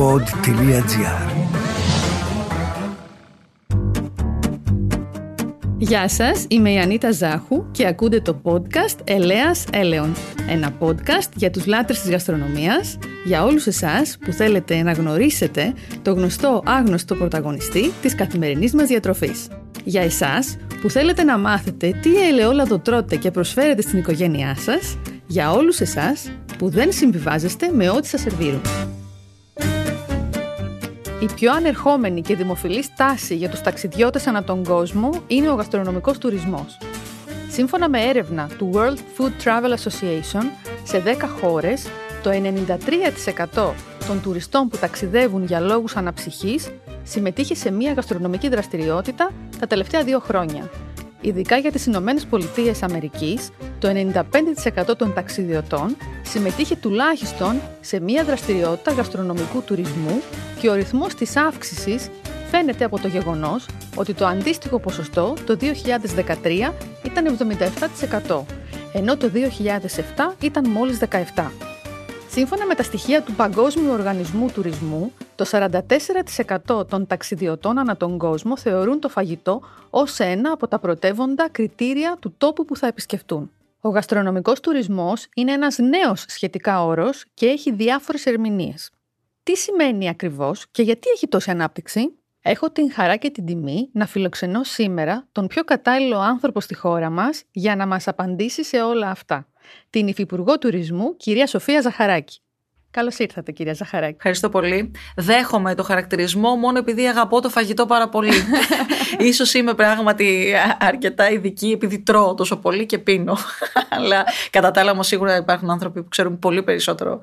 pod.gr Γεια σας, είμαι η Ανίτα Ζάχου και ακούτε το podcast Ελέας Έλεον. Ένα podcast για τους λάτρες της γαστρονομίας, για όλους εσάς που θέλετε να γνωρίσετε το γνωστό άγνωστο πρωταγωνιστή της καθημερινής μας διατροφής. Για εσάς που θέλετε να μάθετε τι ελαιόλαδο τρώτε και προσφέρετε στην οικογένειά σας, για όλους εσάς που δεν συμβιβάζεστε με ό,τι σας σερβίρουν. Η πιο ανερχόμενη και δημοφιλής τάση για τους ταξιδιώτες ανά τον κόσμο είναι ο γαστρονομικός τουρισμός. Σύμφωνα με έρευνα του World Food Travel Association, σε 10 χώρες, το 93% των τουριστών που ταξιδεύουν για λόγους αναψυχής συμμετείχε σε μια γαστρονομική δραστηριότητα τα τελευταία δύο χρόνια. Ειδικά για τις Ηνωμένες Πολιτείες Αμερικής, το 95% των ταξιδιωτών συμμετείχε τουλάχιστον σε μια δραστηριότητα γαστρονομικού τουρισμού και ο ρυθμός της αύξησης φαίνεται από το γεγονός ότι το αντίστοιχο ποσοστό το 2013 ήταν 77%, ενώ το 2007 ήταν μόλις 17%. Σύμφωνα με τα στοιχεία του Παγκόσμιου Οργανισμού Τουρισμού, το 44% των ταξιδιωτών ανά τον κόσμο θεωρούν το φαγητό ως ένα από τα πρωτεύοντα κριτήρια του τόπου που θα επισκεφτούν. Ο γαστρονομικός τουρισμός είναι ένας νέος σχετικά όρος και έχει διάφορες ερμηνείες. Τι σημαίνει ακριβώς και γιατί έχει τόση ανάπτυξη; Έχω την χαρά και την τιμή να φιλοξενώ σήμερα τον πιο κατάλληλο άνθρωπο στη χώρα μας για να μας απαντήσει σε όλα αυτά. Την Υφυπουργό Τουρισμού, κυρία Σοφία Ζαχαράκη. Καλώς ήρθατε, κυρία Ζαχαράκη. Ευχαριστώ πολύ. Δέχομαι το χαρακτηρισμό μόνο επειδή αγαπώ το φαγητό πάρα πολύ. σω είμαι πράγματι αρκετά ειδική επειδή τρώω τόσο πολύ και πίνω. Αλλά κατά τα άλλα, όμως, σίγουρα υπάρχουν άνθρωποι που ξέρουν πολύ περισσότερο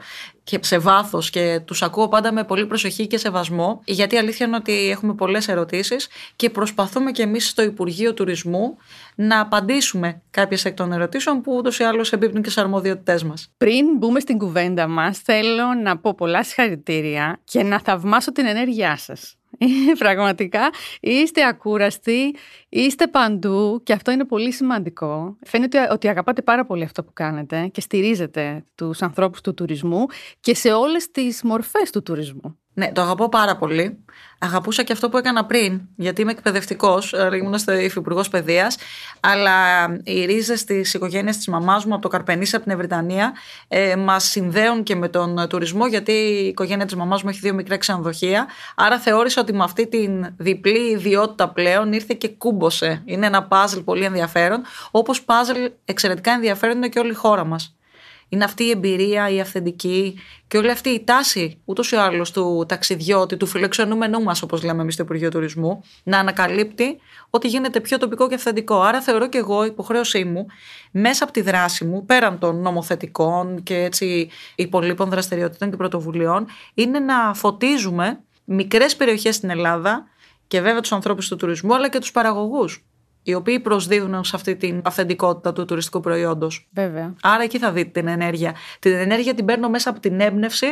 και σε βάθος και τους ακούω πάντα με πολύ προσοχή και σεβασμό. Γιατί η αλήθεια είναι ότι έχουμε πολλές ερωτήσεις και προσπαθούμε και εμείς στο Υπουργείο Τουρισμού να απαντήσουμε κάποιες εκ των ερωτήσεων που ούτως ή άλλως εμπίπτουν και στι αρμοδιότητές μας. Πριν μπούμε στην κουβέντα μας, θέλω να πω πολλά συγχαρητήρια και να θαυμάσω την ενέργειά σας. Πραγματικά είστε ακούραστοι, είστε παντού και αυτό είναι πολύ σημαντικό. Φαίνεται ότι αγαπάτε πάρα πολύ αυτό που κάνετε και στηρίζετε τους ανθρώπους του τουρισμού και σε όλες τις μορφές του τουρισμού. Ναι, το αγαπώ πάρα πολύ. Αγαπούσα και αυτό που έκανα πριν, γιατί είμαι εκπαιδευτικός, ε, ήμουν στο Υφυπουργός Παιδείας. Αλλά οι ρίζες της οικογένειας της μαμάς μου από το Καρπενήσι, από την Ευρυτανία, ε, μας συνδέουν και με τον τουρισμό, γιατί η οικογένεια της μαμάς μου έχει δύο μικρά ξενοδοχεία. Άρα θεώρησα ότι με αυτή την διπλή ιδιότητα πλέον ήρθε και κούμποσε. Είναι ένα πάζλ πολύ ενδιαφέρον, όπως πάζλ εξαιρετικά ενδιαφέρον είναι και όλη η χώρα μας είναι αυτή η εμπειρία, η αυθεντική και όλη αυτή η τάση ούτως ή άλλως του ταξιδιώτη, του φιλοξενούμενού μας, όπως λέμε εμείς στο Υπουργείο Τουρισμού, να ανακαλύπτει ότι γίνεται πιο τοπικό και αυθεντικό. Άρα θεωρώ και εγώ υποχρέωσή μου, μέσα από τη δράση μου, πέραν των νομοθετικών και έτσι υπολείπων δραστηριοτήτων και πρωτοβουλειών, είναι να φωτίζουμε μικρές περιοχές στην Ελλάδα και βέβαια τους ανθρώπους του τουρισμού, αλλά και τους παραγωγούς οι οποίοι προσδίδουν σε αυτή την αυθεντικότητα του τουριστικού προϊόντος. Βέβαια. Άρα εκεί θα δείτε την ενέργεια. Την ενέργεια την παίρνω μέσα από την έμπνευση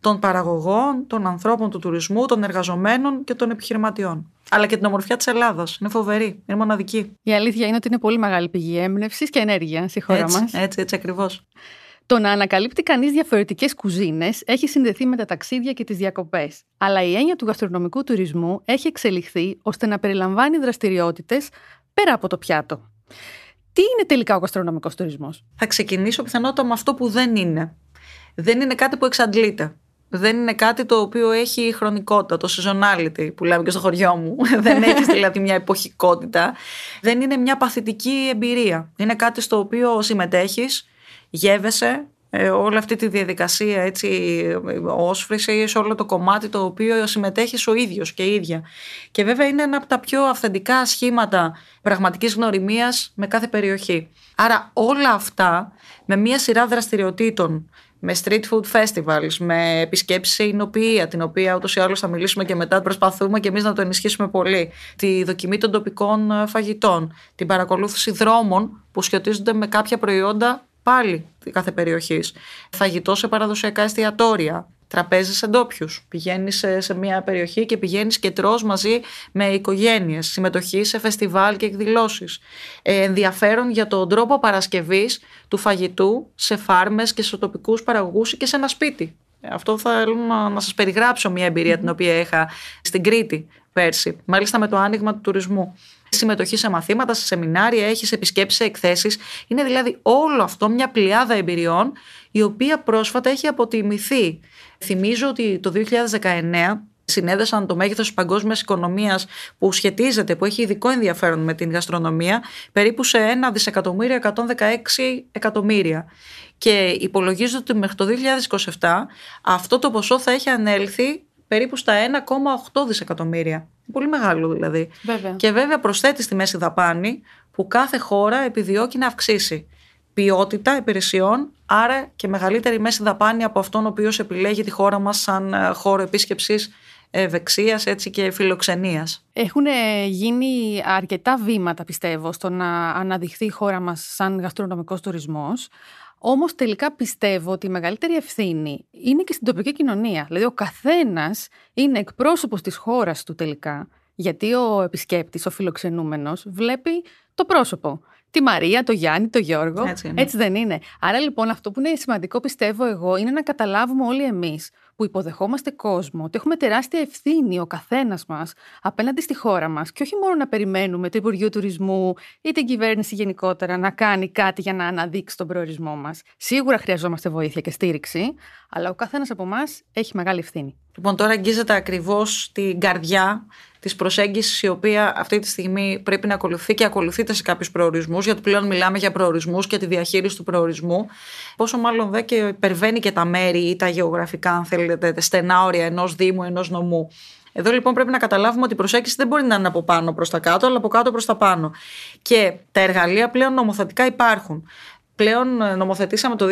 των παραγωγών, των ανθρώπων του τουρισμού, των εργαζομένων και των επιχειρηματιών. Αλλά και την ομορφιά της Ελλάδας. Είναι φοβερή. Είναι μοναδική. Η αλήθεια είναι ότι είναι πολύ μεγάλη πηγή έμπνευσης και ενέργεια στη χώρα μας. Έτσι, έτσι, έτσι ακριβώς. Το να ανακαλύπτει κανείς διαφορετικές κουζίνες έχει συνδεθεί με τα ταξίδια και τις διακοπές. Αλλά η έννοια του γαστρονομικού τουρισμού έχει εξελιχθεί ώστε να περιλαμβάνει δραστηριότητες πέρα από το πιάτο. Τι είναι τελικά ο γαστρονομικός τουρισμός; Θα ξεκινήσω πιθανότατα με αυτό που δεν είναι. Δεν είναι κάτι που εξαντλείται. Δεν είναι κάτι το οποίο έχει χρονικότητα, το seasonality που λέμε και στο χωριό μου. δεν έχει δηλαδή μια εποχικότητα. Δεν είναι μια παθητική εμπειρία. Είναι κάτι στο οποίο συμμετέχεις, γεύεσαι, ε, όλη αυτή τη διαδικασία έτσι όσφρησης σε όλο το κομμάτι το οποίο συμμετέχεις ο ίδιος και η ίδια. Και βέβαια είναι ένα από τα πιο αυθεντικά σχήματα πραγματικής γνωριμίας με κάθε περιοχή. Άρα όλα αυτά με μια σειρά δραστηριοτήτων με street food festivals, με επισκέψεις σε εινοποιία, την οποία ούτως ή άλλως θα μιλήσουμε και μετά προσπαθούμε και εμείς να το ενισχύσουμε πολύ, τη δοκιμή των τοπικών φαγητών, την παρακολούθηση δρόμων που σχετίζονται με κάποια προϊόντα πάλι κάθε περιοχής. Φαγητό σε παραδοσιακά εστιατόρια. Τραπέζι σε ντόπιου. Πηγαίνεις σε, μια περιοχή και πηγαίνεις και τρώ μαζί με οικογένειες. Συμμετοχή σε φεστιβάλ και εκδηλώσεις. Ε, ενδιαφέρον για τον τρόπο παρασκευής του φαγητού σε φάρμες και σε τοπικούς παραγωγούς και σε ένα σπίτι. Αυτό θα θέλω να, να σας περιγράψω μια εμπειρία την οποία είχα στην Κρήτη πέρσι, μάλιστα με το άνοιγμα του τουρισμού. Συμμετοχή σε μαθήματα, σε σεμινάρια, έχεις επισκέψεις σε εκθέσεις. Είναι δηλαδή όλο αυτό μια πλειάδα εμπειριών, η οποία πρόσφατα έχει αποτιμηθεί. Θυμίζω ότι το 2019 συνέδεσαν το μέγεθος της παγκόσμιας οικονομίας που σχετίζεται, που έχει ειδικό ενδιαφέρον με την γαστρονομία, περίπου σε 1 δισεκατομμύρια 116 εκατομμύρια. Και υπολογίζεται ότι μέχρι το 2027 αυτό το ποσό θα έχει ανέλθει περίπου στα 1,8 δισεκατομμύρια. Πολύ μεγάλο δηλαδή. Βέβαια. Και βέβαια προσθέτει στη μέση δαπάνη που κάθε χώρα επιδιώκει να αυξήσει ποιότητα υπηρεσιών, άρα και μεγαλύτερη μέση δαπάνη από αυτόν ο οποίος επιλέγει τη χώρα μας σαν ε, χώρο επίσκεψης ευεξίας έτσι και φιλοξενίας. Έχουν γίνει αρκετά βήματα πιστεύω στο να αναδειχθεί η χώρα μας σαν γαστρονομικός τουρισμός. Όμως τελικά πιστεύω ότι η μεγαλύτερη ευθύνη είναι και στην τοπική κοινωνία. Δηλαδή, ο καθένας είναι εκπρόσωπος της χώρας του τελικά. Γιατί ο επισκέπτης, ο φιλοξενούμενος, βλέπει το πρόσωπο. Τη Μαρία, το Γιάννη, το Γιώργο. Έτσι, είναι. Έτσι δεν είναι. Άρα λοιπόν αυτό που είναι σημαντικό πιστεύω εγώ είναι να καταλάβουμε όλοι εμείς που υποδεχόμαστε κόσμο, ότι έχουμε τεράστια ευθύνη ο καθένας μας απέναντι στη χώρα μας και όχι μόνο να περιμένουμε το Υπουργείο Τουρισμού ή την κυβέρνηση γενικότερα να κάνει κάτι για να αναδείξει τον προορισμό μας. Σίγουρα χρειαζόμαστε βοήθεια και στήριξη, αλλά ο καθένας από εμάς έχει μεγάλη ευθύνη. Λοιπόν, τώρα αγγίζεται ακριβώς την καρδιά της προσέγγισης η οποία αυτή τη στιγμή πρέπει να ακολουθεί και ακολουθείται σε κάποιους προορισμούς, γιατί πλέον μιλάμε για προορισμούς και τη διαχείριση του προορισμού. Πόσο μάλλον δε και υπερβαίνει και τα μέρη ή τα γεωγραφικά, αν θέλετε, στενά όρια ενός Δήμου, ενός νομού. Εδώ λοιπόν πρέπει να καταλάβουμε ότι η προσέγγιση δεν μπορεί να είναι από πάνω προς τα κάτω, αλλά από κάτω προς τα πάνω. Και τα εργαλεία πλέον νομοθετικά υπάρχουν πλέον ε, νομοθετήσαμε το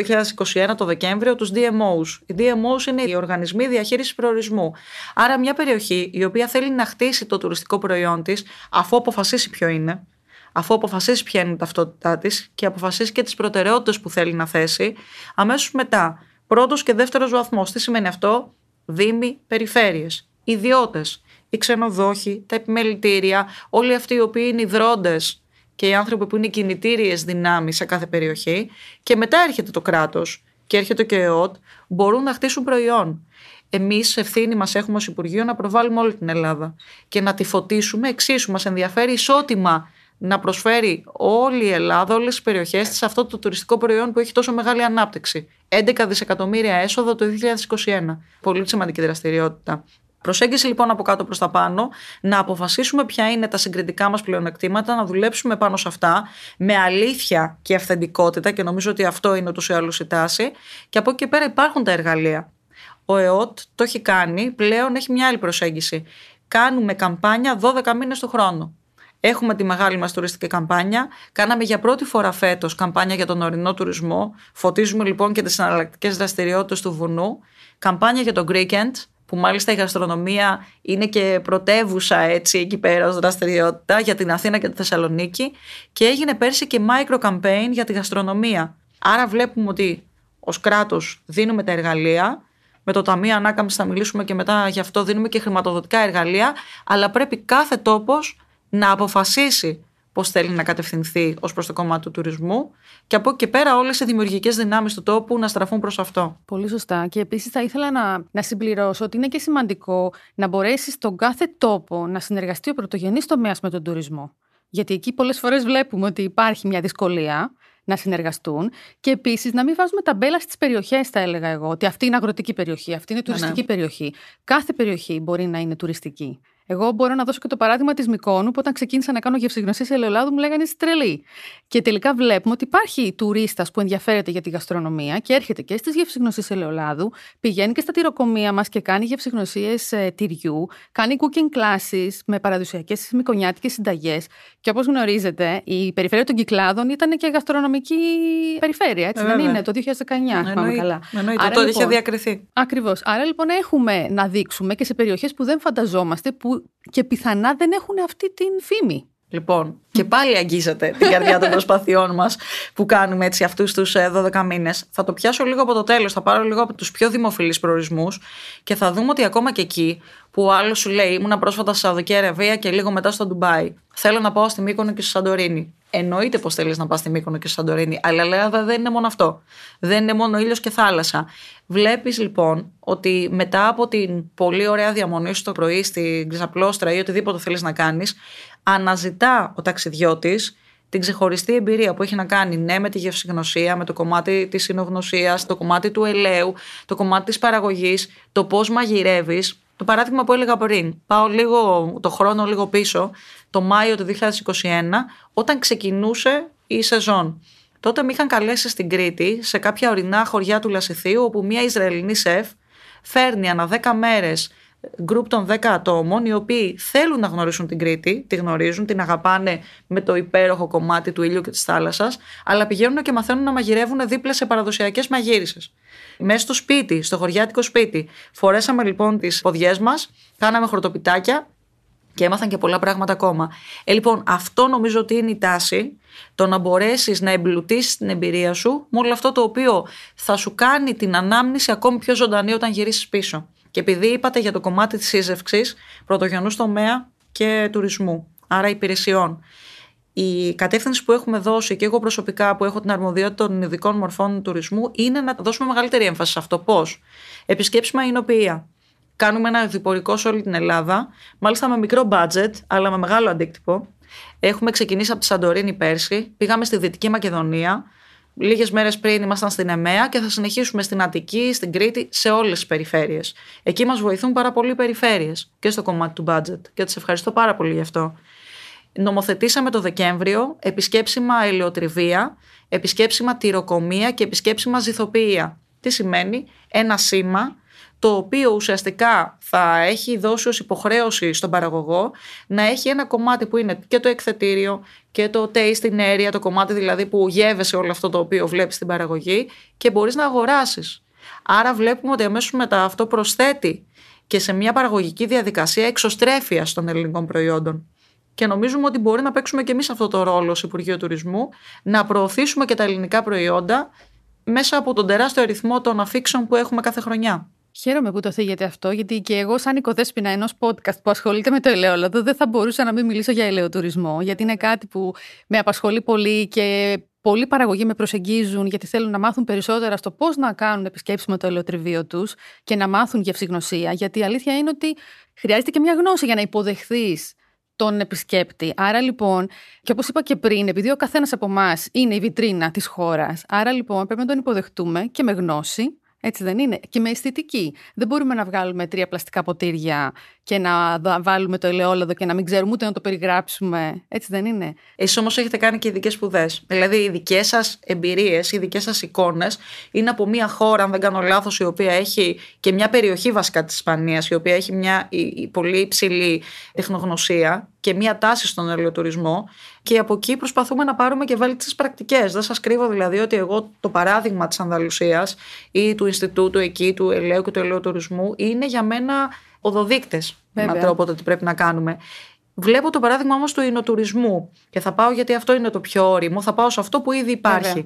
2021 το Δεκέμβριο τους DMOs. Οι DMOs είναι οι οργανισμοί διαχείρισης προορισμού. Άρα μια περιοχή η οποία θέλει να χτίσει το τουριστικό προϊόν της αφού αποφασίσει ποιο είναι, αφού αποφασίσει ποια είναι η ταυτότητά της και αποφασίσει και τις προτεραιότητες που θέλει να θέσει, αμέσως μετά, πρώτος και δεύτερος βαθμός. Τι σημαίνει αυτό, Δήμοι, περιφέρειες, ιδιώτες, οι ξενοδόχοι, τα επιμελητήρια, όλοι αυτοί οι οποίοι είναι ιδρώντε και οι άνθρωποι που είναι κινητήριες δυνάμεις σε κάθε περιοχή. Και μετά έρχεται το κράτος και έρχεται και ο ΕΟΤ, μπορούν να χτίσουν προϊόν. Εμείς ευθύνη μας έχουμε ως Υπουργείο να προβάλλουμε όλη την Ελλάδα και να τη φωτίσουμε εξίσου. Μας ενδιαφέρει ισότιμα να προσφέρει όλη η Ελλάδα, όλες τις περιοχές της αυτό το τουριστικό προϊόν που έχει τόσο μεγάλη ανάπτυξη. 11 δισεκατομμύρια έσοδα το 2021. Πολύ σημαντική δραστηριότητα. Προσέγγιση λοιπόν από κάτω προς τα πάνω, να αποφασίσουμε ποια είναι τα συγκριτικά μας πλεονεκτήματα, να δουλέψουμε πάνω σε αυτά με αλήθεια και αυθεντικότητα και νομίζω ότι αυτό είναι ούτως ή άλλως η τάση. Και από εκεί και πέρα υπάρχουν τα εργαλεία. Ο ΕΟΤ το έχει κάνει, πλέον έχει μια άλλη προσέγγιση. Κάνουμε καμπάνια 12 μήνες το χρόνο. Έχουμε τη μεγάλη μας τουριστική καμπάνια. Κάναμε για πρώτη φορά φέτος καμπάνια για τον ορεινό τουρισμό. Φωτίζουμε λοιπόν και τις αναλλακτικέ δραστηριότητες του βουνού. Καμπάνια για το Greekend, που μάλιστα η γαστρονομία είναι και πρωτεύουσα έτσι εκεί πέρα ως δραστηριότητα για την Αθήνα και τη Θεσσαλονίκη και έγινε πέρσι και micro campaign για τη γαστρονομία. Άρα βλέπουμε ότι ως κράτος δίνουμε τα εργαλεία, με το Ταμείο Ανάκαμψης θα μιλήσουμε και μετά γι' αυτό δίνουμε και χρηματοδοτικά εργαλεία, αλλά πρέπει κάθε τόπος να αποφασίσει πώς θέλει να κατευθυνθεί ως προς το κομμάτι του τουρισμού και από εκεί και πέρα όλες οι δημιουργικές δυνάμεις του τόπου να στραφούν προς αυτό. Πολύ σωστά. Και επίσης θα ήθελα να, να συμπληρώσω ότι είναι και σημαντικό να μπορέσει στον κάθε τόπο να συνεργαστεί ο πρωτογενής τομέας με τον τουρισμό. Γιατί εκεί πολλές φορές βλέπουμε ότι υπάρχει μια δυσκολία να συνεργαστούν και επίσης να μην βάζουμε ταμπέλα στις περιοχές, θα έλεγα εγώ. Ότι αυτή είναι αγροτική περιοχή, αυτή είναι τουριστική ναι, ναι. περιοχή. Κάθε περιοχή μπορεί να είναι τουριστική. Εγώ μπορώ να δώσω και το παράδειγμα της Μικόνου, που όταν ξεκίνησα να κάνω γευσηγνωσίε ελαιολάδου, μου λέγανε είσαι τρελή. Και τελικά βλέπουμε ότι υπάρχει τουρίστας που ενδιαφέρεται για τη γαστρονομία και έρχεται και στις γευσηγνωσίε ελαιολάδου, πηγαίνει και στα τυροκομεία μας και κάνει γευσηγνωσίε ε, τυριού, κάνει cooking classes με παραδοσιακές μικονιάτικε συνταγές. Και όπως γνωρίζετε, η περιφέρεια των Κυκλάδων ήταν και γαστρονομική περιφέρεια, έτσι ε, δεν είναι, το 2019, θυμάμαι καλά. Εννοείται, το είχε διακριθεί. Ακριβώς. Άρα λοιπόν έχουμε να δείξουμε και σε περιοχές που δεν φανταζόμαστε, που και πιθανά δεν έχουν αυτή την φήμη. Λοιπόν, και πάλι αγγίζεται την καρδιά των προσπαθειών μας που κάνουμε έτσι αυτούς τους 12 μήνες. Θα το πιάσω λίγο από το τέλος, θα πάρω λίγο από τους πιο δημοφιλείς προορισμούς και θα δούμε ότι ακόμα και εκεί που ο άλλος σου λέει ήμουνα πρόσφατα στη Σαουδική Αραβία και λίγο μετά στο Ντουμπάι. Θέλω να πάω στη Μύκονο και στη Σαντορίνη. Εννοείται πως θέλεις να πας στη Μύκονο και στη Σαντορίνη, αλλά η Ελλάδα δεν είναι μόνο αυτό. Δεν είναι μόνο ήλιος και θάλασσα. Βλέπεις λοιπόν ότι μετά από την πολύ ωραία διαμονή σου το πρωί στην ξαπλώστρα ή οτιδήποτε θέλεις να κάνεις, αναζητά ο ταξιδιώτης την ξεχωριστή εμπειρία που έχει να κάνει ναι με τη γευσηγνωσία, με το κομμάτι της συνογνωσίας, το κομμάτι του ελαίου, το κομμάτι της παραγωγής, το πώς μαγειρεύεις. Το παράδειγμα που έλεγα πριν, πάω λίγο το χρόνο λίγο πίσω, το Μάιο του 2021, όταν ξεκινούσε η σεζόν. Τότε με είχαν καλέσει στην Κρήτη, σε κάποια ορεινά χωριά του Λασιθίου, όπου μια Ισραηλινή σεφ φέρνει ανά 10 μέρες γκρουπ των 10 ατόμων οι οποίοι θέλουν να γνωρίσουν την Κρήτη, τη γνωρίζουν, την αγαπάνε με το υπέροχο κομμάτι του ήλιου και της θάλασσας, αλλά πηγαίνουν και μαθαίνουν να μαγειρεύουν δίπλα σε παραδοσιακές μαγείρισες. Μέσα στο σπίτι, στο χωριάτικο σπίτι. Φορέσαμε λοιπόν τις ποδιές μας, κάναμε χορτοπιτάκια και έμαθαν και πολλά πράγματα ακόμα. Ε, λοιπόν, αυτό νομίζω ότι είναι η τάση, το να μπορέσεις να εμπλουτίσεις την εμπειρία σου με όλο αυτό το οποίο θα σου κάνει την ανάμνηση ακόμη πιο ζωντανή όταν γυρίσεις πίσω. Και επειδή είπατε για το κομμάτι της σύζευξης, πρωτογενούς τομέα και τουρισμού, άρα υπηρεσιών. Η κατεύθυνση που έχουμε δώσει και εγώ προσωπικά που έχω την αρμοδιότητα των ειδικών μορφών τουρισμού είναι να δώσουμε μεγαλύτερη έμφαση σε αυτό. Πώς; Επισκέψιμα οποία Κάνουμε ένα διπορικό σε όλη την Ελλάδα, μάλιστα με μικρό budget, αλλά με μεγάλο αντίκτυπο. Έχουμε ξεκινήσει από τη Σαντορίνη πέρσι, πήγαμε στη Δυτική Μακεδονία, Λίγες μέρες πριν ήμασταν στην ΕΜΕΑ και θα συνεχίσουμε στην Αττική, στην Κρήτη, σε όλες τις περιφέρειες. Εκεί μας βοηθούν πάρα πολλοί περιφέρειες και στο κομμάτι του budget. Και τις ευχαριστώ πάρα πολύ γι' αυτό. Νομοθετήσαμε το Δεκέμβριο επισκέψιμα ελαιοτριβία, επισκέψιμα τυροκομεία και επισκέψιμα ζυθοποιία. Τι σημαίνει; Ένα σήμα το οποίο ουσιαστικά θα έχει δώσει ως υποχρέωση στον παραγωγό να έχει ένα κομμάτι που είναι και το εκθετήριο και το tasting area, το κομμάτι δηλαδή που γεύεσαι όλο αυτό το οποίο βλέπεις στην παραγωγή και μπορείς να αγοράσεις. Άρα βλέπουμε ότι αμέσως μετά αυτό προσθέτει και σε μια παραγωγική διαδικασία εξωστρέφειας των ελληνικών προϊόντων. Και νομίζουμε ότι μπορεί να παίξουμε και εμείς αυτό το ρόλο ως Υπουργείο Τουρισμού, να προωθήσουμε και τα ελληνικά προϊόντα μέσα από τον τεράστιο αριθμό των αφήξεων που έχουμε κάθε χρονιά. Χαίρομαι που το θίγεται αυτό, γιατί και εγώ, σαν οικοδέσπινα ενός podcast που ασχολείται με το ελαιόλαδο, δεν θα μπορούσα να μην μιλήσω για ελαιοτουρισμό, γιατί είναι κάτι που με απασχολεί πολύ και πολλοί παραγωγοί με προσεγγίζουν γιατί θέλουν να μάθουν περισσότερα στο πώς να κάνουν επισκέψει με το ελαιοτριβείο τους και να μάθουν γευσηγνωσία. Γιατί η αλήθεια είναι ότι χρειάζεται και μια γνώση για να υποδεχθείς τον επισκέπτη. Άρα λοιπόν, και όπως είπα και πριν, επειδή ο καθένας από εμάς είναι η βιτρίνα της χώρας, άρα λοιπόν πρέπει να τον υποδεχτούμε και με γνώση, έτσι δεν είναι. Και με αισθητική. Δεν μπορούμε να βγάλουμε τρία πλαστικά ποτήρια και να βάλουμε το ελαιόλαδο και να μην ξέρουμε ούτε να το περιγράψουμε. Έτσι δεν είναι. Εσείς όμως έχετε κάνει και ειδικές σπουδές. Δηλαδή, οι δικές σας εμπειρίες, οι δικές σας εικόνες είναι από μια χώρα, αν δεν κάνω λάθος, η οποία έχει και μια περιοχή βασικά της Ισπανίας, η οποία έχει μια πολύ υψηλή τεχνογνωσία και μια τάση στον ελαιοτουρισμό. Και από εκεί προσπαθούμε να πάρουμε και βέλτιστες πρακτικές. Δεν σας κρύβω δηλαδή ότι εγώ το παράδειγμα της Ανδαλουσίας ή του Ινστιτούτου εκεί, του ελαίου και του ελαιοτουρισμού, είναι για μένα οδοδείκτες με έναν τρόπο το τι πρέπει να κάνουμε. Βλέπω το παράδειγμα όμως του εινοτουρισμού και θα πάω γιατί αυτό είναι το πιο όριμο, θα πάω σε αυτό που ήδη υπάρχει. Βέβαια.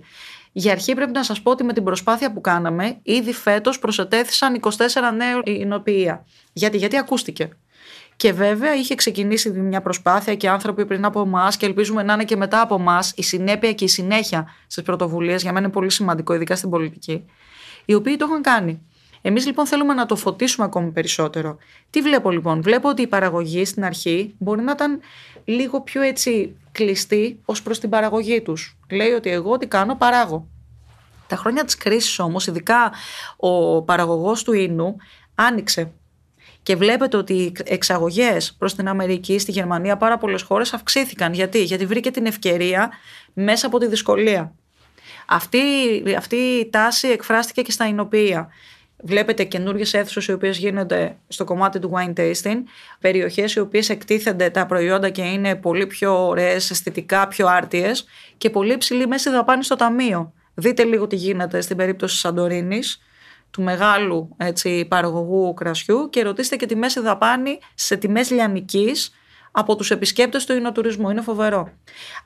Για αρχή πρέπει να σας πω ότι με την προσπάθεια που κάναμε, ήδη φέτος προσετέθησαν 24 νέα εινοποιεία. Γιατί, γιατί ακούστηκε. Και βέβαια είχε ξεκινήσει μια προσπάθεια και άνθρωποι πριν από εμάς και ελπίζουμε να είναι και μετά από εμάς η συνέπεια και η συνέχεια στις πρωτοβουλίες. Για μένα είναι πολύ σημαντικό, ειδικά στην πολιτική. Οι οποίοι το έχουν κάνει. Εμείς λοιπόν θέλουμε να το φωτίσουμε ακόμη περισσότερο. Τι βλέπω λοιπόν, Βλέπω ότι η παραγωγή στην αρχή μπορεί να ήταν λίγο πιο έτσι κλειστή ως προς την παραγωγή τους. Λέει ότι εγώ τι κάνω, παράγω. Τα χρόνια της κρίσης όμως, ειδικά ο παραγωγός του ίνου άνοιξε και βλέπετε ότι οι εξαγωγές προς την Αμερική, στη Γερμανία, πάρα πολλές χώρες αυξήθηκαν. Γιατί; Γιατί βρήκε την ευκαιρία μέσα από τη δυσκολία. Αυτή, αυτή η τάση εκφράστηκε και στα Ινωπία. Βλέπετε καινούριε αίθουσες οι οποίες γίνονται στο κομμάτι του wine tasting, περιοχές οι οποίες εκτίθενται τα προϊόντα και είναι πολύ πιο ωραίες, αισθητικά πιο άρτιες και πολύ υψηλή μέση δαπάνη στο ταμείο. Δείτε λίγο τι γίνεται στην περίπτωση Σαντορίνης, του μεγάλου έτσι, παραγωγού κρασιού και ρωτήστε και τη μέση δαπάνη σε τιμές λιανικής από τους επισκέπτες του εινοτουρισμού. Είναι φοβερό.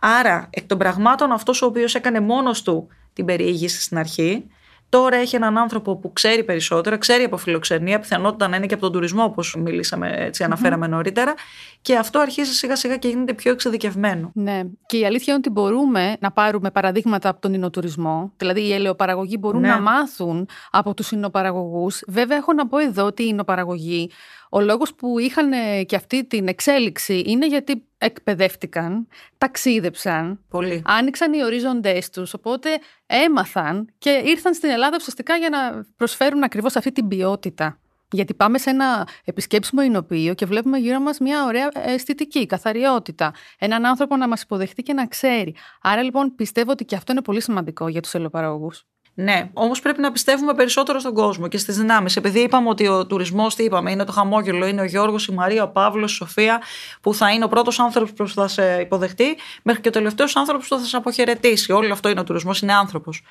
Άρα, εκ των πραγμάτων αυτός ο οποίος έκανε μόνος του την περιήγηση στην αρχή, Τώρα έχει έναν άνθρωπο που ξέρει περισσότερα, ξέρει από φιλοξενία, πιθανότητα να είναι και από τον τουρισμό, όπως μιλήσαμε, έτσι αναφέραμε νωρίτερα. Και αυτό αρχίζει σιγά σιγά και γίνεται πιο εξειδικευμένο. Ναι. Και η αλήθεια είναι ότι μπορούμε να πάρουμε παραδείγματα από τον ινοτουρισμό. Δηλαδή, οι ελαιοπαραγωγοί μπορούν Ναι. να μάθουν από τους ινοπαραγωγού. Βέβαια, έχω να πω εδώ ότι οι ινοπαραγωγοί, ο λόγος που είχαν ε, και αυτή την εξέλιξη είναι γιατί εκπαιδεύτηκαν, ταξίδεψαν, Πολύ. άνοιξαν οι ορίζοντές τους, οπότε έμαθαν και ήρθαν στην Ελλάδα ουσιαστικά για να προσφέρουν ακριβώς αυτή την ποιότητα. Γιατί πάμε σε ένα επισκέψιμο εινοποιείο και βλέπουμε γύρω μας μια ωραία αισθητική, καθαριότητα. Έναν άνθρωπο να μας υποδεχτεί και να ξέρει. Άρα λοιπόν πιστεύω ότι και αυτό είναι πολύ σημαντικό για τους ελαιοπαραγωγούς. Ναι, όμως πρέπει να πιστεύουμε περισσότερο στον κόσμο και στις δυνάμεις. Επειδή είπαμε ότι ο τουρισμός, τι είπαμε, είναι το χαμόγελο, είναι ο Γιώργος, η Μαρία, ο Παύλος, η Σοφία, που θα είναι ο πρώτος άνθρωπος που θα σε υποδεχτεί, μέχρι και ο τελευταίος άνθρωπος που θα σε αποχαιρετήσει. Όλο αυτό είναι ο τουρισμός, είναι άνθρωπος.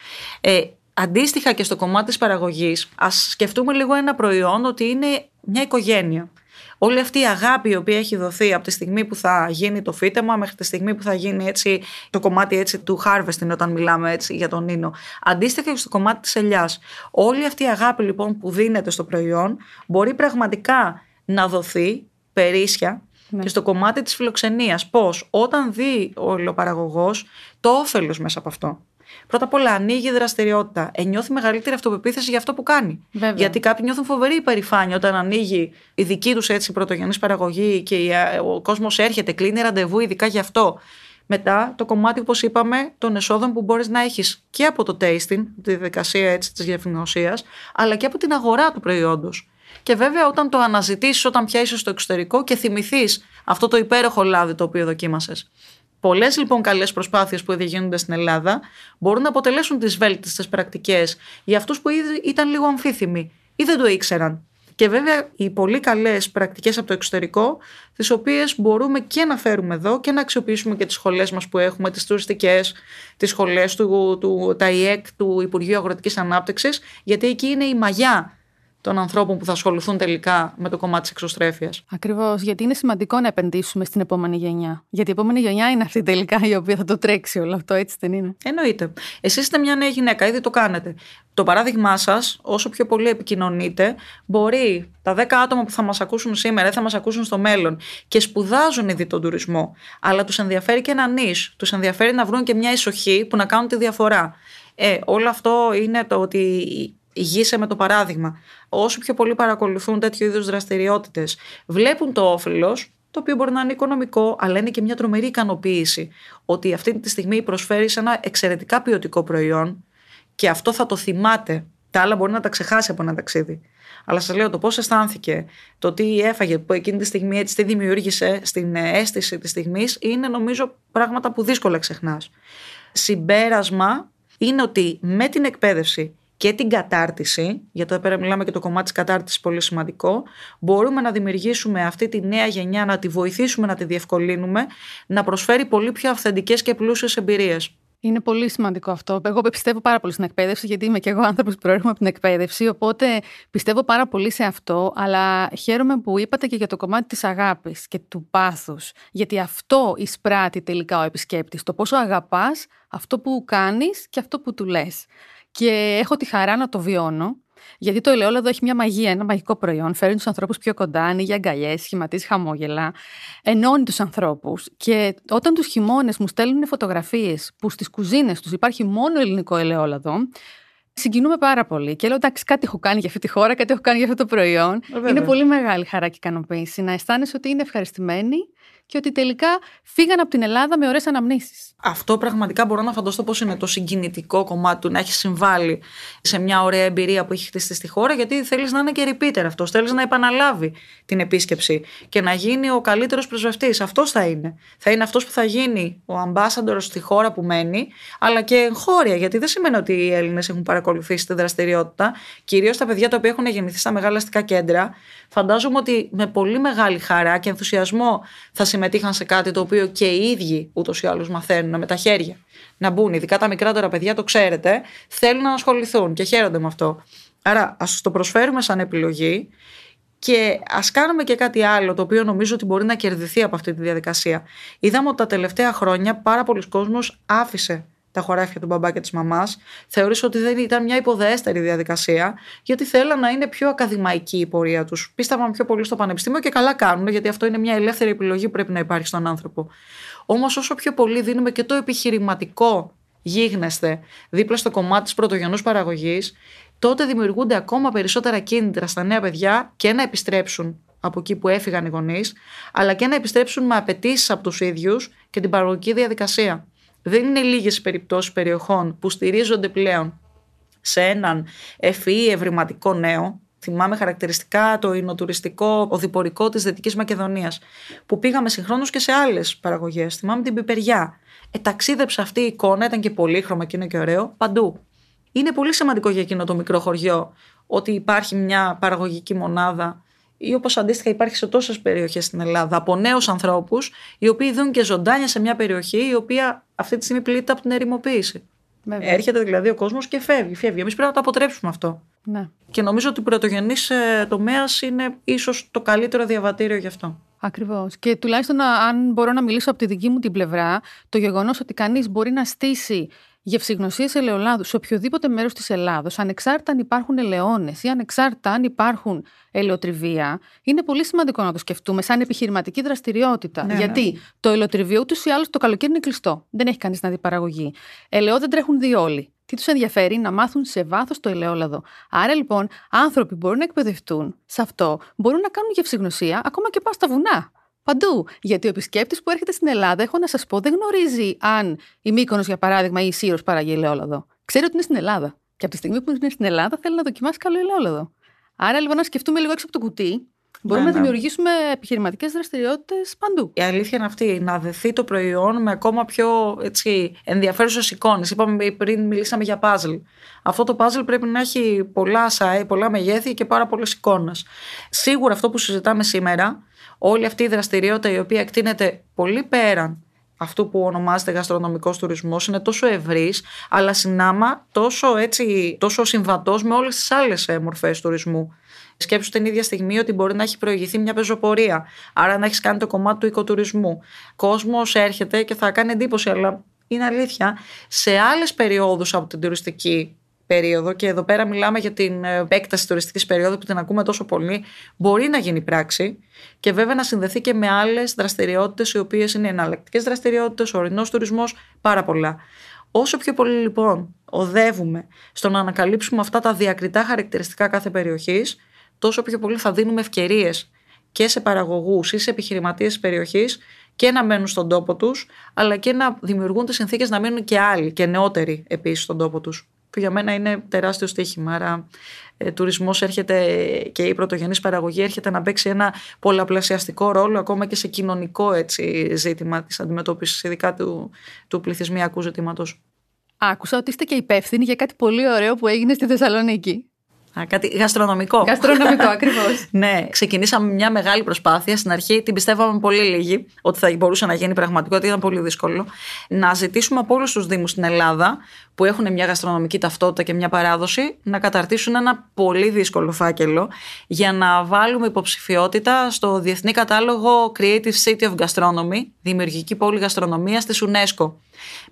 Ε, αντίστοιχα και στο κομμάτι της παραγωγής, ας σκεφτούμε λίγο ένα προϊόν ότι είναι μια οικογένεια. Όλη αυτή η αγάπη η οποία έχει δοθεί από τη στιγμή που θα γίνει το φύτεμα μέχρι τη στιγμή που θα γίνει έτσι, το κομμάτι έτσι, του harvesting όταν μιλάμε έτσι, για τον ίνο. Αντίστοιχα και στο κομμάτι της ελιάς. Όλη αυτή η αγάπη λοιπόν που δίνεται στο προϊόν μπορεί πραγματικά να δοθεί περίσσια και στο κομμάτι της φιλοξενίας. Πώς; Όταν δει ο ελαιοπαραγωγός το όφελος μέσα από αυτό. Πρώτα απ' όλα ανοίγει δραστηριότητα. Ε, νιώθει μεγαλύτερη αυτοπεποίθηση για αυτό που κάνει. Βέβαια. Γιατί κάποιοι νιώθουν φοβερή υπερηφάνεια όταν ανοίγει η δική τους έτσι πρωτογενής παραγωγή και η- ο κόσμος έρχεται, κλείνει ραντεβού ειδικά γι' αυτό. Μετά το κομμάτι, όπως είπαμε, των εσόδων που μπορείς να έχεις και από το tasting, τη διαδικασία έτσι της γευνοσία, αλλά και από την αγορά του προϊόντος. Και βέβαια, όταν το αναζητήσεις, όταν πια είσαι στο εξωτερικό και θυμηθείς αυτό το υπέροχο λάδι το οποίο δοκίμασες. Πολλές λοιπόν καλές προσπάθειες που ήδη γίνονται στην Ελλάδα μπορούν να αποτελέσουν τις βέλτιστες πρακτικές για αυτούς που ήδη ήταν λίγο αμφίθυμοι ή δεν το ήξεραν. Και βέβαια οι πολύ καλές πρακτικές από το εξωτερικό, τις οποίες μπορούμε και να φέρουμε εδώ και να αξιοποιήσουμε και τις σχολές μας που έχουμε, τις τουριστικές, τις σχολές του, του, τα ΙΕΚ του Υπουργείου Αγροτικής Ανάπτυξης, γιατί εκεί είναι η μαγιά των ανθρώπων που θα ασχοληθούν τελικά με το κομμάτι της εξωστρέφειας. Ακριβώς, γιατί είναι σημαντικό να επενδύσουμε στην επόμενη γενιά. Γιατί η επόμενη γενιά είναι αυτή τελικά η οποία θα το τρέξει όλο αυτό, έτσι δεν είναι; Εννοείται. Εσείς είστε μια νέα γυναίκα, ήδη το κάνετε. Το παράδειγμά σας, όσο πιο πολύ επικοινωνείτε, μπορεί τα 10 άτομα που θα μας ακούσουν σήμερα ή θα μας ακούσουν στο μέλλον και σπουδάζουν ήδη τον τουρισμό, αλλά τους ενδιαφέρει και ένα νης. Τους ενδιαφέρει να βρουν και μια ισοχή που να κάνουν τη διαφορά. Ε, όλο αυτό είναι το ότι ηγείσαι με το παράδειγμα. Όσο πιο πολύ παρακολουθούν τέτοιου είδους δραστηριότητες, βλέπουν το όφελος, το οποίο μπορεί να είναι οικονομικό, αλλά είναι και μια τρομερή ικανοποίηση ότι αυτή τη στιγμή προσφέρει ένα εξαιρετικά ποιοτικό προϊόν και αυτό θα το θυμάται. Τα άλλα μπορεί να τα ξεχάσει από ένα ταξίδι. Αλλά σας λέω το πώς αισθάνθηκε, το τι έφαγε, που εκείνη τη στιγμή έτσι τι δημιούργησε στην αίσθηση της στιγμής, είναι νομίζω πράγματα που δύσκολα ξεχνάς. Συμπέρασμα είναι ότι με την εκπαίδευση και την κατάρτιση, γιατί εδώ πέρα μιλάμε και το κομμάτι της κατάρτισης πολύ σημαντικό, μπορούμε να δημιουργήσουμε αυτή τη νέα γενιά, να τη βοηθήσουμε, να τη διευκολύνουμε, να προσφέρει πολύ πιο αυθεντικές και πλούσιες εμπειρίες. Είναι πολύ σημαντικό αυτό. Εγώ πιστεύω πάρα πολύ στην εκπαίδευση, γιατί είμαι και εγώ άνθρωπος που προέρχομαι από την εκπαίδευση. Οπότε πιστεύω πάρα πολύ σε αυτό. Αλλά χαίρομαι που είπατε και για το κομμάτι της αγάπης και του πάθους. Γιατί αυτό εισπράττει τελικά ο επισκέπτης. Το πόσο αγαπάς αυτό που κάνεις και αυτό που του λες. Και έχω τη χαρά να το βιώνω. Γιατί το ελαιόλαδο έχει μια μαγεία, ένα μαγικό προϊόν. Φέρνει τους ανθρώπους πιο κοντά, ανοίγει αγκαλιές, σχηματίζει χαμόγελα, ενώνει τους ανθρώπους. Και όταν τους χειμώνες μου στέλνουν φωτογραφίες που στις κουζίνες τους υπάρχει μόνο ελληνικό ελαιόλαδο, συγκινούμε πάρα πολύ. Και λέω: Εντάξει, κάτι έχω κάνει για αυτή τη χώρα, κάτι έχω κάνει για αυτό το προϊόν. Βέβαια. Είναι πολύ μεγάλη χαρά και ικανοποίηση να αισθάνεσαι ότι είναι ευχαριστημένοι και ότι τελικά φύγαν από την Ελλάδα με ωραίες αναμνήσεις. Αυτό πραγματικά μπορώ να φανταστώ πώς είναι το συγκινητικό κομμάτι του να έχει συμβάλει σε μια ωραία εμπειρία που έχει χτιστεί στη χώρα, γιατί θέλεις να είναι και repeater αυτός. Θέλεις να επαναλάβει την επίσκεψη και να γίνει ο καλύτερος πρεσβευτής. Αυτός θα είναι. Θα είναι αυτός που θα γίνει ο ambassador στη χώρα που μένει, αλλά και εγχώρια, γιατί δεν σημαίνει ότι οι Έλληνες έχουν παρακολουθήσει τη δραστηριότητα. Κυρίως τα παιδιά τα οποία έχουν γεννηθεί στα μεγάλα αστικά κέντρα, φαντάζομαι ότι με πολύ μεγάλη χαρά και ενθουσιασμό θα συμμετείχαν σε κάτι το οποίο και οι ίδιοι ούτως ή άλλως μαθαίνουν με τα χέρια. Να μπουν, ειδικά τα μικρά τώρα παιδιά, το ξέρετε, θέλουν να ασχοληθούν και χαίρονται με αυτό. Άρα, ας το προσφέρουμε σαν επιλογή και ας κάνουμε και κάτι άλλο το οποίο νομίζω ότι μπορεί να κερδιθεί από αυτή τη διαδικασία. Είδαμε ότι τα τελευταία χρόνια πάρα πολλοί κόσμος άφησε τα χωράφια του μπαμπά και της μαμάς. Θεώρησα ότι δεν ήταν μια υποδέστερη διαδικασία, γιατί θέλαν να είναι πιο ακαδημαϊκή η πορεία τους. Πίστευαν πιο πολύ στο πανεπιστήμιο και καλά κάνουν, γιατί αυτό είναι μια ελεύθερη επιλογή που πρέπει να υπάρχει στον άνθρωπο. Όμως, όσο πιο πολύ δίνουμε και το επιχειρηματικό γίγνεσθε δίπλα στο κομμάτι της πρωτογενούς παραγωγής, τότε δημιουργούνται ακόμα περισσότερα κίνητρα στα νέα παιδιά και να επιστρέψουν από εκεί που έφυγαν οι γονείς, αλλά και να επιστρέψουν με απαιτήσεις από τους ίδιους και την παραγωγική διαδικασία. Δεν είναι λίγες οι περιπτώσεις περιοχών που στηρίζονται πλέον σε έναν ευφυή ευρηματικό νέο. Θυμάμαι χαρακτηριστικά το εινοτουριστικό οδηπορικό της Δυτικής Μακεδονίας, που πήγαμε συγχρόνως και σε άλλες παραγωγές. Θυμάμαι την πιπεριά. Ε, ταξίδεψε αυτή η εικόνα, ήταν και πολύχρωμα και είναι και ωραίο, παντού. Είναι πολύ σημαντικό για εκείνο το μικρό χωριό ότι υπάρχει μια παραγωγική μονάδα ή όπως αντίστοιχα υπάρχει σε τόσες περιοχές στην Ελλάδα, από νέους ανθρώπους, οι οποίοι δουν και ζωντάνια σε μια περιοχή η οποία αυτή τη στιγμή πλήττει από την ερημοποίηση. Βέβαια. Έρχεται δηλαδή ο κόσμος και φεύγει. φεύγει. Εμείς πρέπει να το αποτρέψουμε αυτό. Ναι. Και νομίζω ότι ο πρωτογενής ε, τομέας είναι ίσως το καλύτερο διαβατήριο γι' αυτό. Ακριβώς. Και τουλάχιστον, αν μπορώ να μιλήσω από τη δική μου την πλευρά, το γεγονός ότι κανείς μπορεί να στήσει γευσηγνωσίες ελαιολάδου σε οποιοδήποτε μέρος της Ελλάδος, ανεξάρτητα αν υπάρχουν ελαιώνες ή ανεξάρτητα αν υπάρχουν ελαιοτριβία, είναι πολύ σημαντικό να το σκεφτούμε σαν επιχειρηματική δραστηριότητα. Ναι, Γιατί ναι. το ελαιοτριβείο ούτως ή άλλως το καλοκαίρι είναι κλειστό. Δεν έχει κανείς να δει παραγωγή. Ελαιό δεν τρέχουν διόλοι. Τι τους ενδιαφέρει; Να μάθουν σε βάθος το ελαιόλαδο. Άρα λοιπόν, άνθρωποι μπορούν να εκπαιδευτούν σε αυτό, μπορούν να κάνουν γευσηγνωσία ακόμα και πάω στα βουνά. Παντού. Γιατί ο επισκέπτης που έρχεται στην Ελλάδα, έχω να σας πω, δεν γνωρίζει αν η Μύκονος, για παράδειγμα, ή η Σύρος παράγει ελαιόλαδο. Ξέρει ότι είναι στην Ελλάδα. Και από τη στιγμή που είναι στην Ελλάδα, θέλει να δοκιμάσει καλό ελαιόλαδο. Άρα λοιπόν να σκεφτούμε λίγο έξω από το κουτί. Μπορούμε ναι, να ναι. δημιουργήσουμε επιχειρηματικές δραστηριότητες παντού. Η αλήθεια είναι αυτή, να δεθεί το προϊόν με ακόμα πιο ενδιαφέρουσες εικόνες. Είπαμε πριν, μιλήσαμε για puzzle. Αυτό το puzzle πρέπει να έχει πολλά size, πολλά μεγέθη και πάρα πολλές εικόνες. Σίγουρα αυτό που συζητάμε σήμερα όλη αυτή η δραστηριότητα η οποία εκτείνεται πολύ πέραν αυτού που ονομάζεται γαστρονομικός τουρισμός είναι τόσο ευρύς, αλλά συνάμα τόσο, έτσι, τόσο συμβατός με όλες τις άλλες μορφές τουρισμού. Σκέψου την ίδια στιγμή ότι μπορεί να έχει προηγηθεί μια πεζοπορία. Άρα να έχεις κάνει το κομμάτι του οικοτουρισμού. Κόσμος έρχεται και θα κάνει εντύπωση, αλλά είναι αλήθεια. Σε άλλες περιόδους από την τουριστική περίοδο, και εδώ πέρα μιλάμε για την επέκταση τουριστικής περίοδου που την ακούμε τόσο πολύ, μπορεί να γίνει πράξη και βέβαια να συνδεθεί και με άλλες δραστηριότητες, οι οποίες είναι εναλλακτικές δραστηριότητες, ορεινός τουρισμός, πάρα πολλά. Όσο πιο πολύ λοιπόν οδεύουμε στο να ανακαλύψουμε αυτά τα διακριτά χαρακτηριστικά κάθε περιοχής, τόσο πιο πολύ θα δίνουμε ευκαιρίες και σε παραγωγούς ή σε επιχειρηματίες της περιοχής και να μένουν στον τόπο τους, αλλά και να δημιουργούν τι συνθήκες να μείνουν και άλλοι και νεότεροι επίσης στον τόπο τους που για μένα είναι τεράστιο στοίχημα. Άρα, ε, τουρισμός έρχεται και η πρωτογενής παραγωγή έρχεται να παίξει ένα πολλαπλασιαστικό ρόλο ακόμα και σε κοινωνικό έτσι, ζήτημα της αντιμετώπισης, ειδικά του, του πληθυσμιακού ζητήματος. Άκουσα ότι είστε και υπεύθυνοι για κάτι πολύ ωραίο που έγινε στη Θεσσαλονίκη. Α, κάτι γαστρονομικό. Γαστρονομικό, ακριβώς. ναι, ξεκινήσαμε μια μεγάλη προσπάθεια. Στην αρχή την πιστεύαμε πολύ λίγη ότι θα μπορούσε να γίνει πραγματικότητα, ήταν πολύ δύσκολο. Να ζητήσουμε από όλους τους Δήμους στην Ελλάδα που έχουν μια γαστρονομική ταυτότητα και μια παράδοση να καταρτήσουν ένα πολύ δύσκολο φάκελο για να βάλουμε υποψηφιότητα στο Διεθνή Κατάλογο Creative City of Gastronomy, δημιουργική πόλη γαστρονομίας της UNESCO.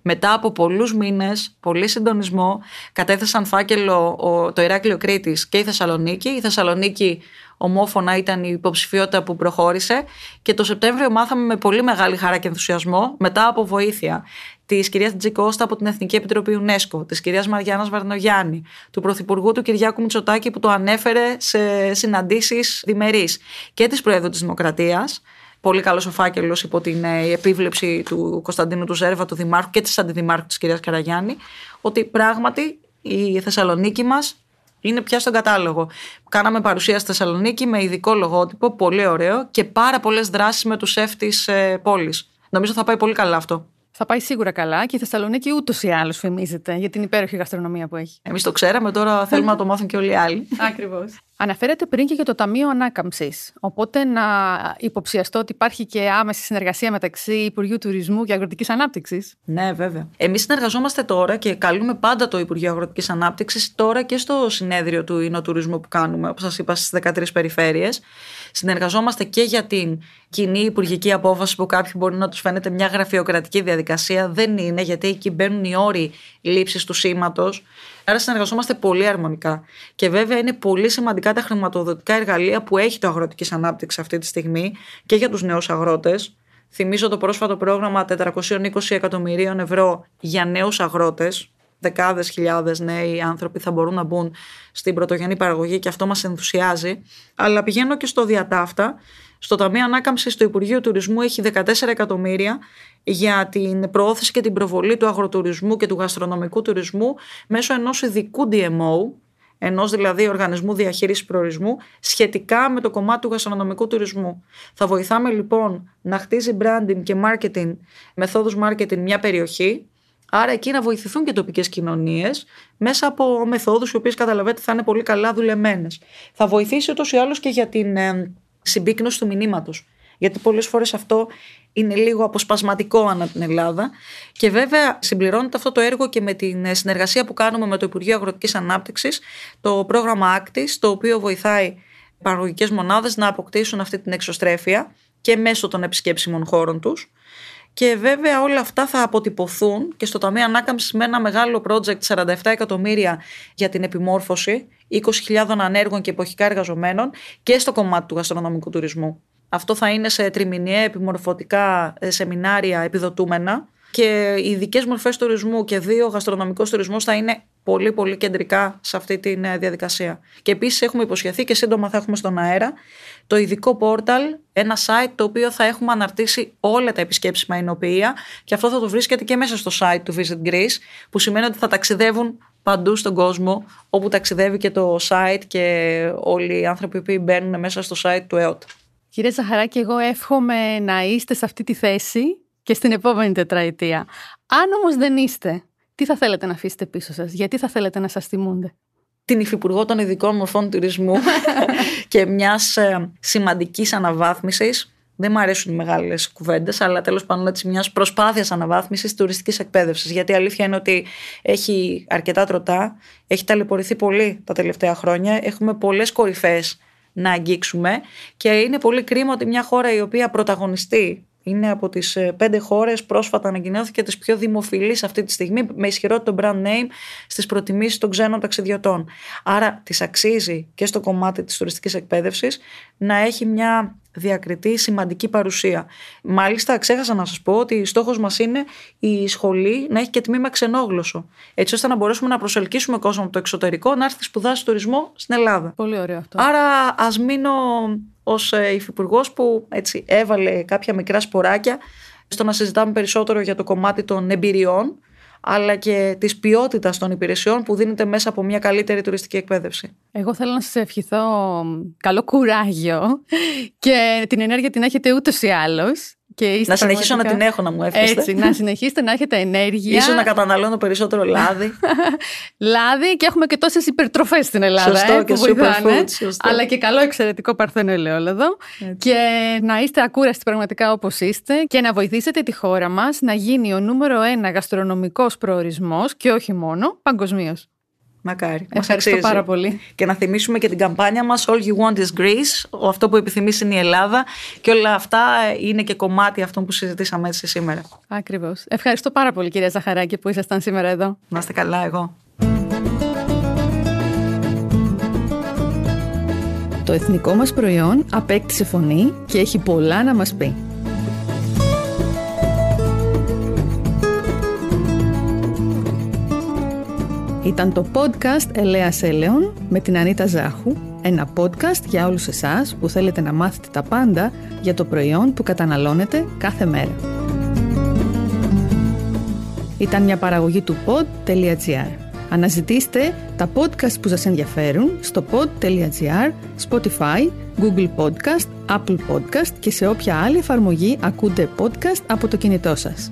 Μετά από πολλούς μήνες, πολύ συντονισμό, κατέθεσαν φάκελο το Ηράκλειο Κρήτης και η Θεσσαλονίκη. Η Θεσσαλονίκη ομόφωνα ήταν η υποψηφιότητα που προχώρησε και το Σεπτέμβριο μάθαμε με πολύ μεγάλη χαρά και ενθουσιασμό, μετά από βοήθεια της κυρίας Τζικώστα από την Εθνική Επιτροπή UNESCO, της κυρίας Μαριάννας Βαρνογιάννη, του Πρωθυπουργού του Κυριάκου Μητσοτάκη που το ανέφερε σε συναντήσεις διμερείς και της Προέδρου της Δημοκρατίας, πολύ καλός ο φάκελος υπό την ε, επίβλεψη του Κωνσταντίνου του Ζέρβα, του Δημάρχου και της Αντιδημάρχου της κυρίας Καραγιάννη, ότι πράγματι η Θεσσαλονίκη μας είναι πια στον κατάλογο. Κάναμε παρουσία στη Θεσσαλονίκη με ειδικό λογότυπο, πολύ ωραίο και πάρα πολλές δράσεις με τους σεφ της ε, πόλης. Νομίζω θα πάει πολύ καλά αυτό. Θα πάει σίγουρα καλά και η Θεσσαλονίκη ούτως ή άλλως φημίζεται για την υπέροχη γαστρονομία που έχει. Εμείς το ξέραμε, τώρα θέλουμε να το μάθουν και όλοι οι άλλοι. Ακριβώς. Αναφέρεται πριν και για το Ταμείο Ανάκαμψης. Οπότε να υποψιαστώ ότι υπάρχει και άμεση συνεργασία μεταξύ Υπουργείου Τουρισμού και Αγροτικής Ανάπτυξης. Ναι, βέβαια. Εμείς συνεργαζόμαστε τώρα και καλούμε πάντα το Υπουργείο Αγροτικής Ανάπτυξης τώρα και στο συνέδριο του Ινοτουρισμού που κάνουμε, όπως σας είπα, στις 13 περιφέρειες. Συνεργαζόμαστε και για την κοινή υπουργική απόφαση που κάποιοι μπορεί να τους φαίνεται μια γραφειοκρατική διαδικασία. Δεν είναι, γιατί εκεί μπαίνουν οι όροι λήψης του σήματος. Άρα συνεργαζόμαστε πολύ αρμονικά. Και βέβαια είναι πολύ σημαντικά τα χρηματοδοτικά εργαλεία που έχει το αγροτικής ανάπτυξης αυτή τη στιγμή και για τους νέους αγρότες. Θυμίζω το πρόσφατο πρόγραμμα 420 εκατομμυρίων ευρώ για νέους αγρότες. Δεκάδες χιλιάδες νέοι άνθρωποι θα μπορούν να μπουν στην πρωτογενή παραγωγή και αυτό μας ενθουσιάζει. Αλλά πηγαίνω και στο διατάφτα. Στο Ταμείο Ανάκαμψης του Υπουργείου Τουρισμού έχει 14 εκατομμύρια για την προώθηση και την προβολή του αγροτουρισμού και του γαστρονομικού τουρισμού μέσω ενός ειδικού DMO, ενός δηλαδή οργανισμού διαχείρισης προορισμού, σχετικά με το κομμάτι του γαστρονομικού τουρισμού. Θα βοηθάμε λοιπόν να χτίζει branding και marketing, μεθόδους marketing μια περιοχή, άρα εκεί να βοηθηθούν και τοπικές κοινωνίες μέσα από μεθόδους οι οποίες καταλαβαίνετε θα είναι πολύ καλά δουλεμένες. Θα βοηθήσει ούτως ή άλλως και για την ε, συμπίκνωση του μηνύματος. Γιατί πολλές φορές αυτό είναι λίγο αποσπασματικό ανά την Ελλάδα. Και βέβαια συμπληρώνεται αυτό το έργο και με την συνεργασία που κάνουμε με το Υπουργείο Αγροτικής Ανάπτυξης, το πρόγραμμα ACTIS, το οποίο βοηθάει παραγωγικές μονάδες να αποκτήσουν αυτή την εξωστρέφεια και μέσω των επισκέψιμων χώρων τους. Και βέβαια όλα αυτά θα αποτυπωθούν και στο Ταμείο Ανάκαμψης με ένα μεγάλο project 47 εκατομμύρια για την επιμόρφωση 20.000 ανέργων και εποχικά εργαζομένων και στο κομμάτι του γαστρονομικού τουρισμού. Αυτό θα είναι σε τριμηνιαία επιμορφωτικά ε, σεμινάρια επιδοτούμενα και οι ειδικές μορφές τουρισμού και δύο γαστρονομικό τουρισμό θα είναι πολύ πολύ κεντρικά σε αυτή τη ε, διαδικασία. Και επίσης έχουμε υποσχεθεί και σύντομα θα έχουμε στον αέρα το ειδικό πόρταλ, ένα site το οποίο θα έχουμε αναρτήσει όλα τα επισκέψιμα εινοποιεία και αυτό θα το βρίσκεται και μέσα στο site του Visit Greece, που σημαίνει ότι θα ταξιδεύουν παντού στον κόσμο, όπου ταξιδεύει και το site και όλοι οι άνθρωποι που μπαίνουν μέσα στο site του ΕΟΤ. Κύριε Ζαχαράκη, εγώ εύχομαι να είστε σε αυτή τη θέση και στην επόμενη τετραετία. Αν όμως δεν είστε, τι θα θέλετε να αφήσετε πίσω σας, γιατί θα θέλετε να σας θυμούνται; Την Υφυπουργό των Ειδικών Μορφών Τουρισμού και μιας ε, σημαντικής αναβάθμισης. Δεν μου αρέσουν οι μεγάλες κουβέντες, αλλά τέλος πάντων έτσι μιας προσπάθειας αναβάθμισης τουριστικής εκπαίδευσης. Γιατί η αλήθεια είναι ότι έχει αρκετά τροτά, έχει ταλαιπωρηθεί πολύ τα τελευταία χρόνια. Έχουμε πολλές κορυφαίε να αγγίξουμε και είναι πολύ κρίμα ότι μια χώρα η οποία πρωταγωνιστεί είναι από τις ε, πέντε χώρες πρόσφατα ανακοινώθηκε τις πιο δημοφιλείς αυτή τη στιγμή με ισχυρό brand name στις προτιμήσεις των ξένων ταξιδιωτών. Άρα της αξίζει και στο κομμάτι της τουριστικής εκπαίδευσης να έχει μια διακριτή σημαντική παρουσία. Μάλιστα, ξέχασα να σας πω ότι στόχος μας είναι η σχολή να έχει και τμήμα ξενόγλωσσο. Έτσι ώστε να μπορέσουμε να προσελκύσουμε κόσμο από το εξωτερικό να έρθει σπουδάσει τουρισμό στην Ελλάδα. Πολύ ωραίο αυτό. Άρα, ας μείνω ως ε, υφυπουργός που έτσι έβαλε κάποια μικρά σποράκια στο να συζητάμε περισσότερο για το κομμάτι των εμπειριών αλλά και της ποιότητας των υπηρεσιών που δίνεται μέσα από μια καλύτερη τουριστική εκπαίδευση. Εγώ θέλω να σας ευχηθώ καλό κουράγιο και την ενέργεια την έχετε ούτως ή άλλως. Και να συνεχίσω να την έχω να μου εύχεστε. Έτσι, να συνεχίσετε να έχετε ενέργεια. Ίσως να καταναλώνω περισσότερο λάδι. λάδι και έχουμε και τόσες υπερτροφές στην Ελλάδα. Σωστό ε, και superfood. Αλλά και καλό εξαιρετικό παρθένο ελαιόλαδο. Και να είστε ακούραστοι πραγματικά όπως είστε και να βοηθήσετε τη χώρα μας να γίνει ο νούμερο ένα γαστρονομικός προορισμός και όχι μόνο παγκοσμίως. Μακάρι. Ευχαριστώ πάρα πολύ. Και να θυμίσουμε και την καμπάνια μας All you want is Greece. Αυτό που επιθυμείς είναι η Ελλάδα. Και όλα αυτά είναι και κομμάτι αυτών που συζητήσαμε έτσι σήμερα. Ακριβώς. Ευχαριστώ πάρα πολύ κυρία Ζαχαράκη που ήσασταν σήμερα εδώ. Να είστε καλά εγώ. Το εθνικό μας προϊόν απέκτησε φωνή και έχει πολλά να μας πει. Ήταν το podcast Ελέας Έλεον με την Ανίτα Ζάχου, ένα podcast για όλους εσάς που θέλετε να μάθετε τα πάντα για το προϊόν που καταναλώνετε κάθε μέρα. Ήταν μια παραγωγή του pod.gr. Αναζητήστε τα podcast που σας ενδιαφέρουν στο pod.gr, Spotify, Google Podcast, Apple Podcast και σε όποια άλλη εφαρμογή ακούτε podcast από το κινητό σας.